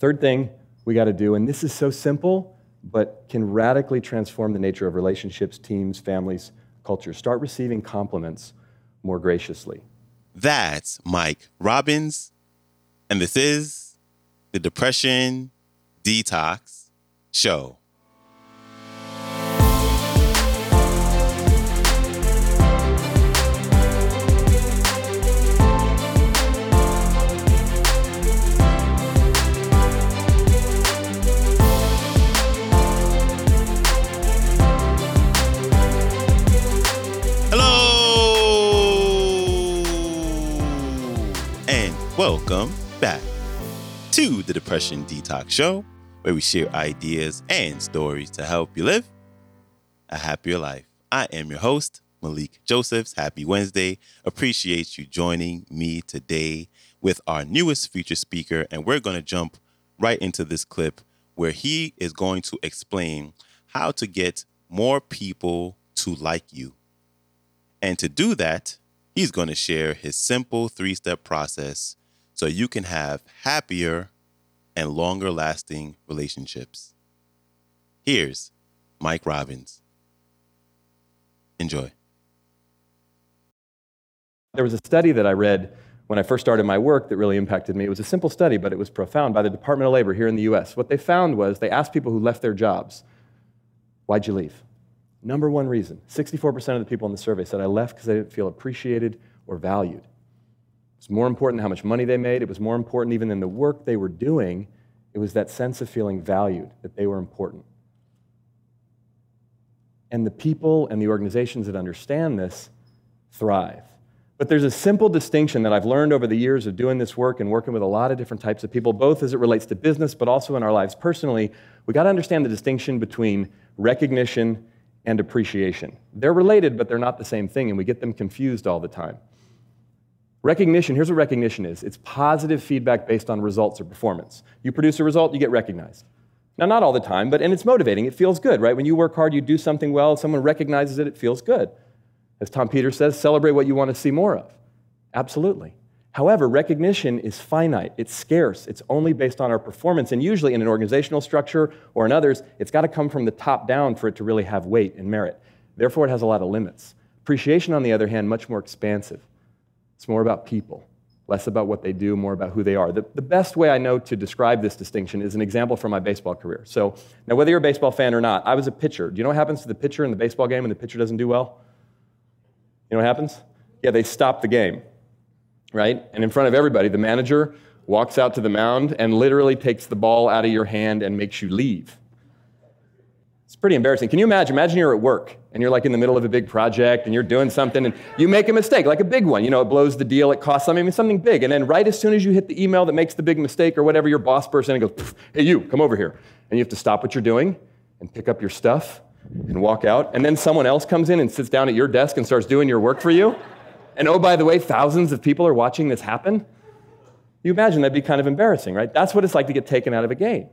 Third thing we got to do, and this is so simple, but can radically transform the nature of relationships, teams, families, cultures. Start receiving compliments more graciously. That's Mike Robbins, and this is the Depression Detox Show. Welcome back to the Depression Detox Show, where we share ideas and stories to help you live a happier life. I am your host, Malik Josephs. Happy Wednesday. Appreciate you joining me today with our newest feature speaker, and we're going to jump right into this clip where he is going to explain how to get more people to like you. And to do that, he's going to share his simple three step process so you can have happier and longer lasting relationships. Here's Mike Robbins. Enjoy. There was a study that I read when I first started my work that really impacted me. It was a simple study, but it was profound by the Department of Labor here in the US. What they found was they asked people who left their jobs, Why'd you leave? Number one reason 64% of the people in the survey said, I left because I didn't feel appreciated or valued. Was more important how much money they made. It was more important even than the work they were doing. It was that sense of feeling valued, that they were important. And the people and the organizations that understand this thrive. But there's a simple distinction that I've learned over the years of doing this work and working with a lot of different types of people, both as it relates to business, but also in our lives personally. We got to understand the distinction between recognition and appreciation. They're related, but they're not the same thing, and we get them confused all the time. Recognition, here's what recognition is it's positive feedback based on results or performance. You produce a result, you get recognized. Now, not all the time, but and it's motivating. It feels good, right? When you work hard, you do something well, someone recognizes it, it feels good. As Tom Peters says, celebrate what you want to see more of. Absolutely. However, recognition is finite, it's scarce, it's only based on our performance, and usually in an organizational structure or in others, it's got to come from the top down for it to really have weight and merit. Therefore, it has a lot of limits. Appreciation, on the other hand, much more expansive. It's more about people, less about what they do, more about who they are. The, the best way I know to describe this distinction is an example from my baseball career. So, now whether you're a baseball fan or not, I was a pitcher. Do you know what happens to the pitcher in the baseball game when the pitcher doesn't do well? You know what happens? Yeah, they stop the game, right? And in front of everybody, the manager walks out to the mound and literally takes the ball out of your hand and makes you leave. It's pretty embarrassing. Can you imagine? Imagine you're at work and you're like in the middle of a big project and you're doing something and you make a mistake, like a big one. You know, it blows the deal, it costs something, I mean, something big. And then right as soon as you hit the email that makes the big mistake or whatever, your boss person and goes, hey, you, come over here. And you have to stop what you're doing and pick up your stuff and walk out. And then someone else comes in and sits down at your desk and starts doing your work for you. And oh, by the way, thousands of people are watching this happen. You imagine that'd be kind of embarrassing, right? That's what it's like to get taken out of a game.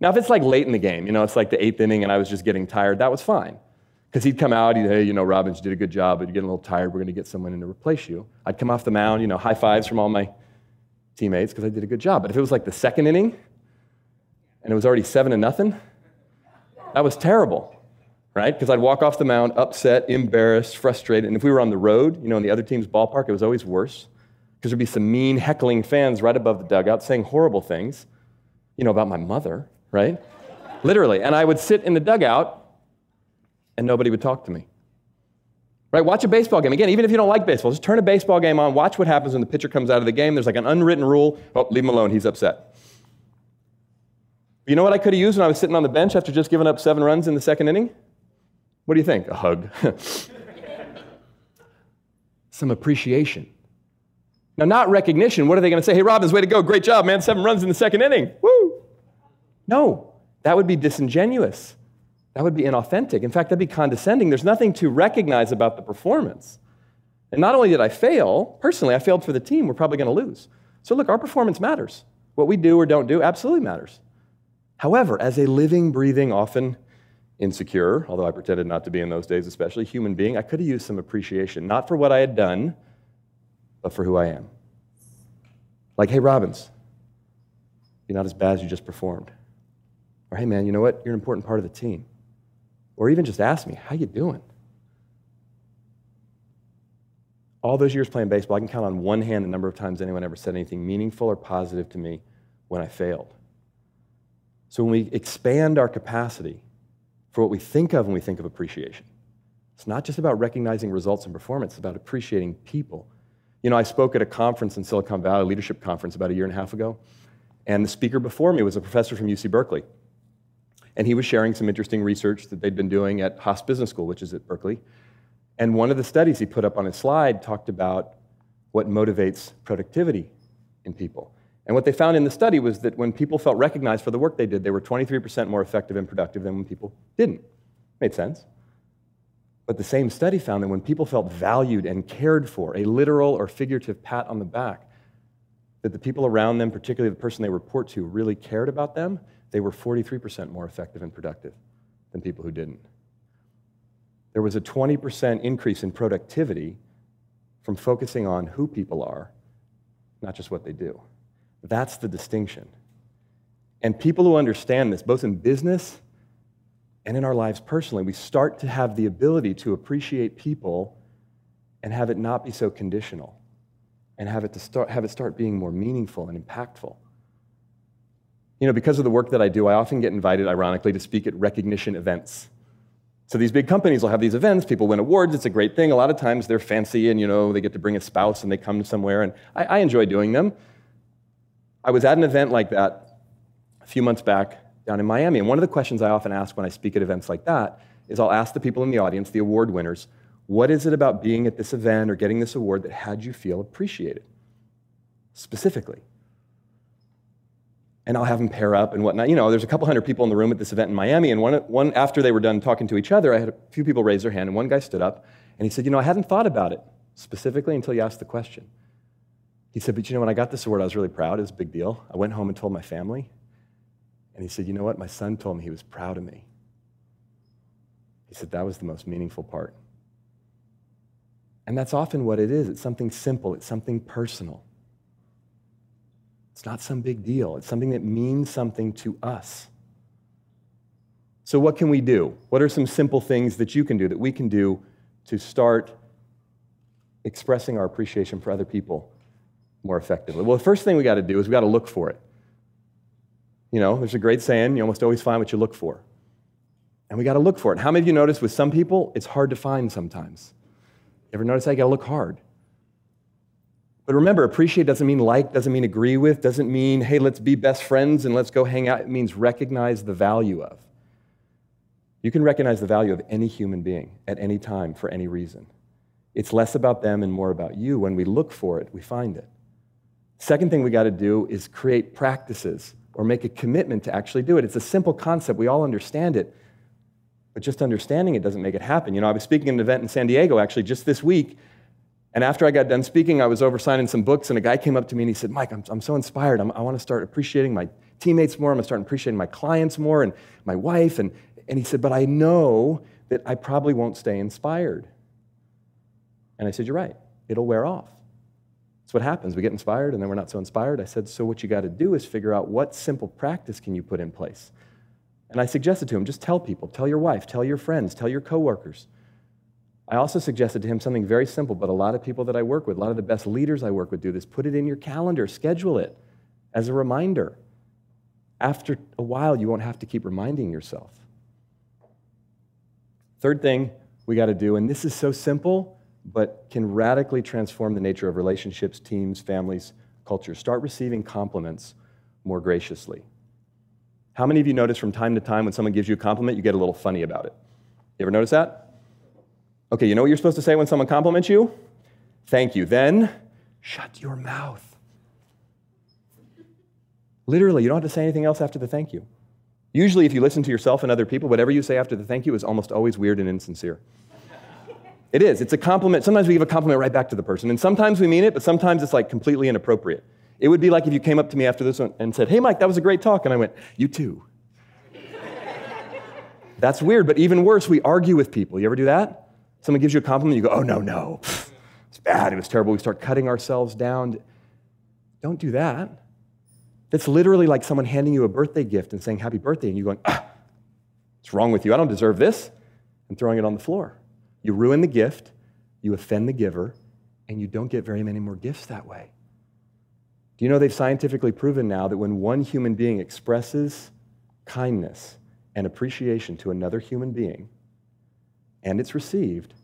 Now, if it's like late in the game, you know, it's like the eighth inning and I was just getting tired, that was fine. Because he'd come out, he'd, hey, you know, Robbins, you did a good job, but you're getting a little tired. We're going to get someone in to replace you. I'd come off the mound, you know, high fives from all my teammates because I did a good job. But if it was like the second inning and it was already seven to nothing, that was terrible, right? Because I'd walk off the mound upset, embarrassed, frustrated. And if we were on the road, you know, in the other team's ballpark, it was always worse because there'd be some mean, heckling fans right above the dugout saying horrible things, you know, about my mother right? Literally. And I would sit in the dugout and nobody would talk to me. Right? Watch a baseball game. Again, even if you don't like baseball, just turn a baseball game on, watch what happens when the pitcher comes out of the game. There's like an unwritten rule. Oh, leave him alone. He's upset. You know what I could have used when I was sitting on the bench after just giving up seven runs in the second inning? What do you think? A hug. Some appreciation. Now, not recognition. What are they going to say? Hey, Robbins, way to go. Great job, man. Seven runs in the second inning. Woo! No, that would be disingenuous. That would be inauthentic. In fact, that'd be condescending. There's nothing to recognize about the performance. And not only did I fail, personally, I failed for the team. We're probably going to lose. So, look, our performance matters. What we do or don't do absolutely matters. However, as a living, breathing, often insecure, although I pretended not to be in those days, especially human being, I could have used some appreciation, not for what I had done, but for who I am. Like, hey, Robbins, you're not as bad as you just performed. Or, hey, man, you know what? You're an important part of the team. Or even just ask me, how you doing? All those years playing baseball, I can count on one hand the number of times anyone ever said anything meaningful or positive to me when I failed. So when we expand our capacity for what we think of when we think of appreciation, it's not just about recognizing results and performance, it's about appreciating people. You know, I spoke at a conference in Silicon Valley, leadership conference about a year and a half ago, and the speaker before me was a professor from UC Berkeley. And he was sharing some interesting research that they'd been doing at Haas Business School, which is at Berkeley. And one of the studies he put up on his slide talked about what motivates productivity in people. And what they found in the study was that when people felt recognized for the work they did, they were 23% more effective and productive than when people didn't. Made sense. But the same study found that when people felt valued and cared for, a literal or figurative pat on the back, that the people around them, particularly the person they report to, really cared about them, they were 43% more effective and productive than people who didn't. There was a 20% increase in productivity from focusing on who people are, not just what they do. That's the distinction. And people who understand this, both in business and in our lives personally, we start to have the ability to appreciate people and have it not be so conditional and have it, to start, have it start being more meaningful and impactful. You know, because of the work that I do, I often get invited, ironically, to speak at recognition events. So these big companies will have these events, people win awards, it's a great thing. A lot of times they're fancy and, you know, they get to bring a spouse and they come somewhere, and I, I enjoy doing them. I was at an event like that a few months back down in Miami, and one of the questions I often ask when I speak at events like that is I'll ask the people in the audience, the award winners, what is it about being at this event or getting this award that had you feel appreciated? Specifically. And I'll have them pair up and whatnot. You know, there's a couple hundred people in the room at this event in Miami, and one, one after they were done talking to each other, I had a few people raise their hand, and one guy stood up and he said, You know, I hadn't thought about it specifically until you asked the question. He said, But you know, when I got this award, I was really proud. It was a big deal. I went home and told my family. And he said, You know what? My son told me he was proud of me. He said, That was the most meaningful part. And that's often what it is it's something simple, it's something personal. It's not some big deal, it's something that means something to us. So, what can we do? What are some simple things that you can do, that we can do to start expressing our appreciation for other people more effectively? Well, the first thing we got to do is we got to look for it. You know, there's a great saying, you almost always find what you look for. And we got to look for it. How many of you notice with some people, it's hard to find sometimes? You ever notice? You got to look hard. But remember, appreciate doesn't mean like, doesn't mean agree with, doesn't mean, hey, let's be best friends and let's go hang out. It means recognize the value of. You can recognize the value of any human being at any time for any reason. It's less about them and more about you. When we look for it, we find it. Second thing we got to do is create practices or make a commitment to actually do it. It's a simple concept, we all understand it, but just understanding it doesn't make it happen. You know, I was speaking at an event in San Diego actually just this week, and after I got done speaking, I was over signing some books, and a guy came up to me and he said, Mike, I'm, I'm so inspired. I'm, i want to start appreciating my teammates more. I'm going to start appreciating my clients more and my wife. And, and he said, But I know that I probably won't stay inspired. And I said, You're right. It'll wear off. That's what happens. We get inspired and then we're not so inspired. I said, So what you got to do is figure out what simple practice can you put in place. And I suggested to him, just tell people, tell your wife, tell your friends, tell your coworkers. I also suggested to him something very simple, but a lot of people that I work with, a lot of the best leaders I work with do this. Put it in your calendar, schedule it as a reminder. After a while, you won't have to keep reminding yourself. Third thing we got to do, and this is so simple, but can radically transform the nature of relationships, teams, families, cultures. Start receiving compliments more graciously. How many of you notice from time to time when someone gives you a compliment, you get a little funny about it? You ever notice that? Okay, you know what you're supposed to say when someone compliments you? Thank you. Then, shut your mouth. Literally, you don't have to say anything else after the thank you. Usually, if you listen to yourself and other people, whatever you say after the thank you is almost always weird and insincere. It is. It's a compliment. Sometimes we give a compliment right back to the person. And sometimes we mean it, but sometimes it's like completely inappropriate. It would be like if you came up to me after this one and said, Hey, Mike, that was a great talk. And I went, You too. That's weird, but even worse, we argue with people. You ever do that? Someone gives you a compliment, you go, Oh, no, no. It's bad. It was terrible. We start cutting ourselves down. Don't do that. That's literally like someone handing you a birthday gift and saying happy birthday, and you going, ah, what's wrong with you? I don't deserve this, and throwing it on the floor. You ruin the gift, you offend the giver, and you don't get very many more gifts that way. Do you know they've scientifically proven now that when one human being expresses kindness and appreciation to another human being, and it's received,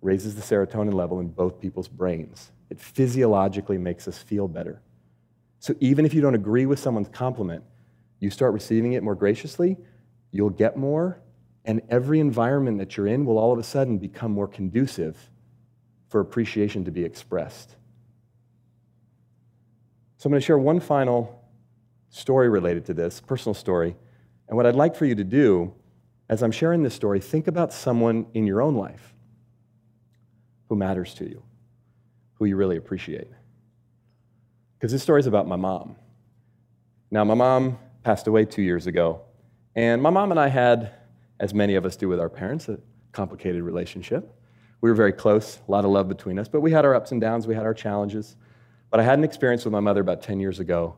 raises the serotonin level in both people's brains. It physiologically makes us feel better. So even if you don't agree with someone's compliment, you start receiving it more graciously, you'll get more, and every environment that you're in will all of a sudden become more conducive for appreciation to be expressed. So I'm going to share one final story related to this, personal story. And what I'd like for you to do as I'm sharing this story, think about someone in your own life who matters to you, who you really appreciate. Because this story is about my mom. Now, my mom passed away two years ago, and my mom and I had, as many of us do with our parents, a complicated relationship. We were very close, a lot of love between us, but we had our ups and downs, we had our challenges. But I had an experience with my mother about 10 years ago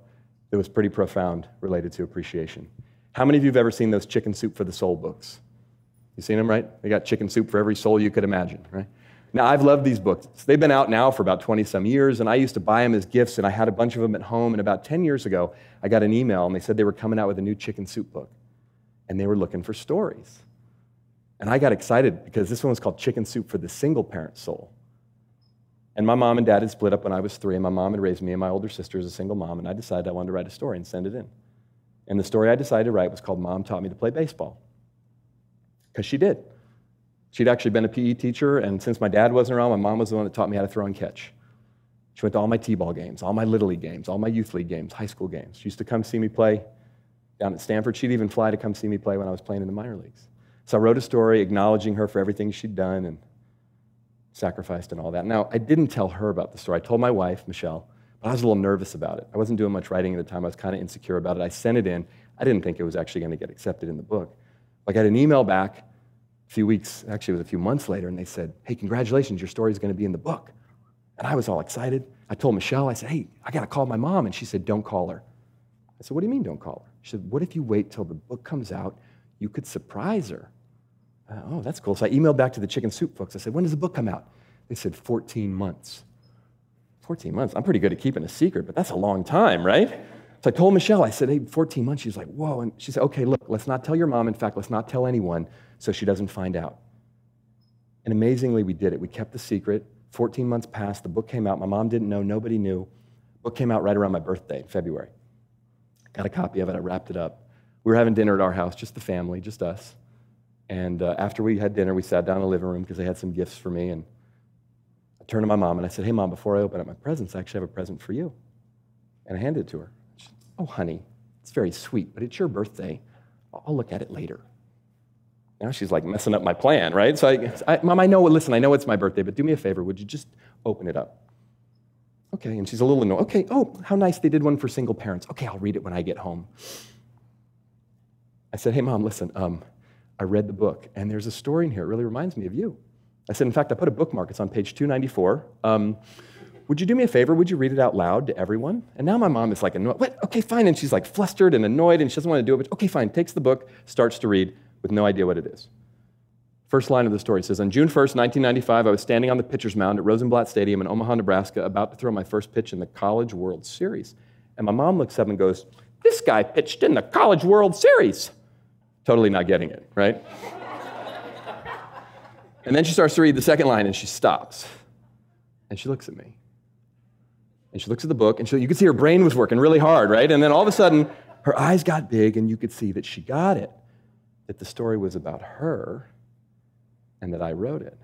that was pretty profound related to appreciation. How many of you have ever seen those chicken soup for the soul books? You seen them, right? They got chicken soup for every soul you could imagine, right? Now, I've loved these books. They've been out now for about 20 some years, and I used to buy them as gifts, and I had a bunch of them at home. And about 10 years ago, I got an email, and they said they were coming out with a new chicken soup book, and they were looking for stories. And I got excited because this one was called Chicken Soup for the Single Parent Soul. And my mom and dad had split up when I was three, and my mom had raised me and my older sister as a single mom, and I decided I wanted to write a story and send it in. And the story I decided to write was called Mom Taught Me to Play Baseball. Because she did. She'd actually been a PE teacher, and since my dad wasn't around, my mom was the one that taught me how to throw and catch. She went to all my T ball games, all my Little League games, all my youth league games, high school games. She used to come see me play down at Stanford. She'd even fly to come see me play when I was playing in the minor leagues. So I wrote a story acknowledging her for everything she'd done and sacrificed and all that. Now, I didn't tell her about the story. I told my wife, Michelle, I was a little nervous about it. I wasn't doing much writing at the time. I was kind of insecure about it. I sent it in. I didn't think it was actually going to get accepted in the book. I got an email back a few weeks, actually, it was a few months later, and they said, Hey, congratulations, your story is going to be in the book. And I was all excited. I told Michelle, I said, Hey, I got to call my mom. And she said, Don't call her. I said, What do you mean, don't call her? She said, What if you wait till the book comes out? You could surprise her. Uh, oh, that's cool. So I emailed back to the chicken soup folks. I said, When does the book come out? They said, 14 months. 14 months. I'm pretty good at keeping a secret, but that's a long time, right? So I told Michelle, I said, hey, 14 months. She's like, whoa. And she said, okay, look, let's not tell your mom. In fact, let's not tell anyone so she doesn't find out. And amazingly, we did it. We kept the secret. 14 months passed. The book came out. My mom didn't know. Nobody knew. Book came out right around my birthday in February. Got a copy of it. I wrapped it up. We were having dinner at our house, just the family, just us. And uh, after we had dinner, we sat down in the living room because they had some gifts for me. And turned to my mom and I said, Hey, mom, before I open up my presents, I actually have a present for you. And I handed it to her. She, oh, honey, it's very sweet, but it's your birthday. I'll look at it later. Now she's like messing up my plan, right? So I, I, Mom, I know, listen, I know it's my birthday, but do me a favor. Would you just open it up? Okay. And she's a little annoyed. Okay. Oh, how nice they did one for single parents. Okay, I'll read it when I get home. I said, Hey, Mom, listen, um, I read the book, and there's a story in here. It really reminds me of you. I said, In fact, I put a bookmark. It's on page 294. Um, would you do me a favor? Would you read it out loud to everyone? And now my mom is like annoyed. What? Okay, fine. And she's like flustered and annoyed, and she doesn't want to do it. But okay, fine. Takes the book, starts to read with no idea what it is. First line of the story says On June 1st, 1995, I was standing on the pitcher's mound at Rosenblatt Stadium in Omaha, Nebraska, about to throw my first pitch in the College World Series. And my mom looks up and goes, This guy pitched in the College World Series. Totally not getting it, right? And then she starts to read the second line and she stops. And she looks at me. And she looks at the book and she, you could see her brain was working really hard, right? And then all of a sudden, her eyes got big and you could see that she got it that the story was about her and that I wrote it.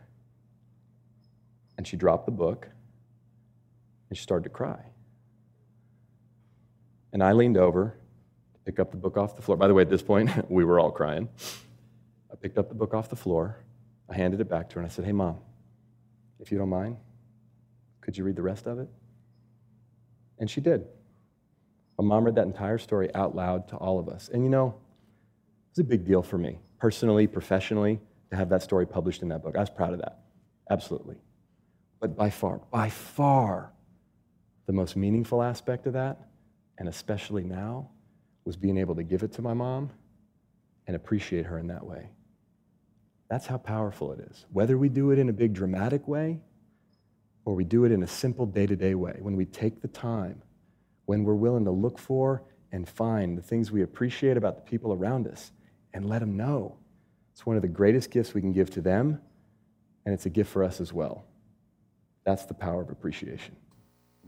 And she dropped the book and she started to cry. And I leaned over to pick up the book off the floor. By the way, at this point, we were all crying. I picked up the book off the floor. I handed it back to her and I said, Hey, mom, if you don't mind, could you read the rest of it? And she did. My mom read that entire story out loud to all of us. And you know, it was a big deal for me, personally, professionally, to have that story published in that book. I was proud of that, absolutely. But by far, by far, the most meaningful aspect of that, and especially now, was being able to give it to my mom and appreciate her in that way. That's how powerful it is. Whether we do it in a big dramatic way or we do it in a simple day to day way, when we take the time, when we're willing to look for and find the things we appreciate about the people around us and let them know. It's one of the greatest gifts we can give to them, and it's a gift for us as well. That's the power of appreciation.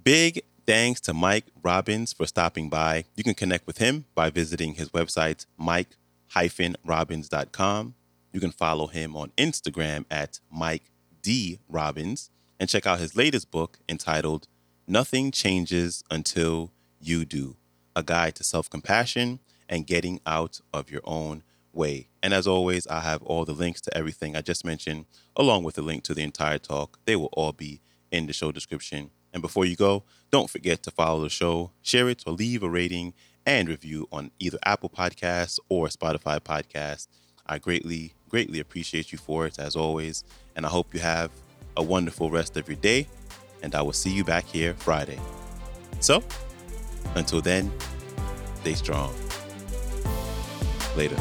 Big thanks to Mike Robbins for stopping by. You can connect with him by visiting his website, mike-robbins.com. You can follow him on Instagram at Mike D. Robbins and check out his latest book entitled Nothing Changes Until You Do A Guide to Self Compassion and Getting Out of Your Own Way. And as always, I have all the links to everything I just mentioned, along with the link to the entire talk. They will all be in the show description. And before you go, don't forget to follow the show, share it, or leave a rating and review on either Apple Podcasts or Spotify Podcasts. I greatly, greatly appreciate you for it, as always. And I hope you have a wonderful rest of your day. And I will see you back here Friday. So, until then, stay strong. Later.